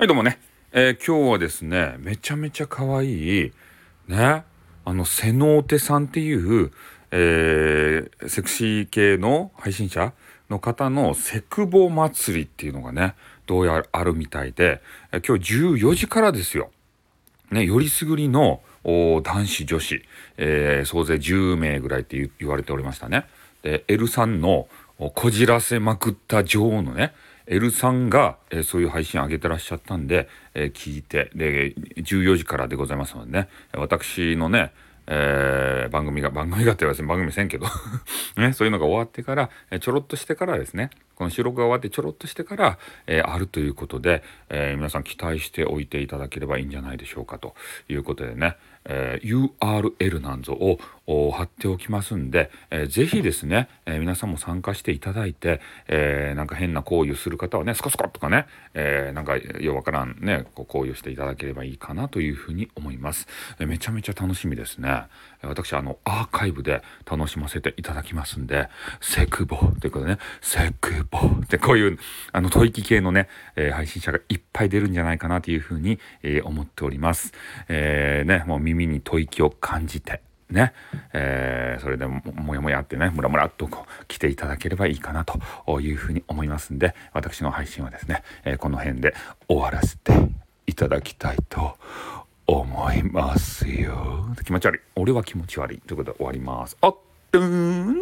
はい、どうもね。えー、今日はですね、めちゃめちゃ可愛い、ね、あの、セノーテさんっていう、えー、セクシー系の配信者の方のセクボ祭りっていうのがね、どうやらあるみたいで、今日14時からですよ。ね、よりすぐりの男子女子、えー、総勢10名ぐらいって言われておりましたね。で、L さんのこじらせまくった女王のね、L さんが、え、そういう配信上げてらっしゃったんで、え、聞いてで14時からでございますのでね。私のねえー、番組が番組がって言われて番組せんけど。ね、そういうのが終わってから、えちょろっとしてからですね。この収録が終わってちょろっとしてから、えー、あるということで、えー、皆さん期待しておいていただければいいんじゃないでしょうかということでね、えー、URL なんぞを貼っておきますんで、えー、ぜひですね、えー、皆さんも参加していただいて、えー、なんか変な行為をする方はねスコスコとかね、えー、なんかようわからんねこう行為をしていただければいいかなというふうに思います、えー、めちゃめちゃ楽しみですね。私あのアーカイブで楽しませていただきますんでセクボということでねセクボってこういうあの吐息系のね、えー、配信者がいっぱい出るんじゃないかなというふうに、えー、思っております。えー、ねもう耳に吐息を感じてね、えー、それでももやもやってねムラムラっとこう来ていただければいいかなというふうに思いますんで私の配信はですね、えー、この辺で終わらせていただきたいと思いますよ。気持ち悪い。俺は気持ち悪い。ということで終わります。あっとーん。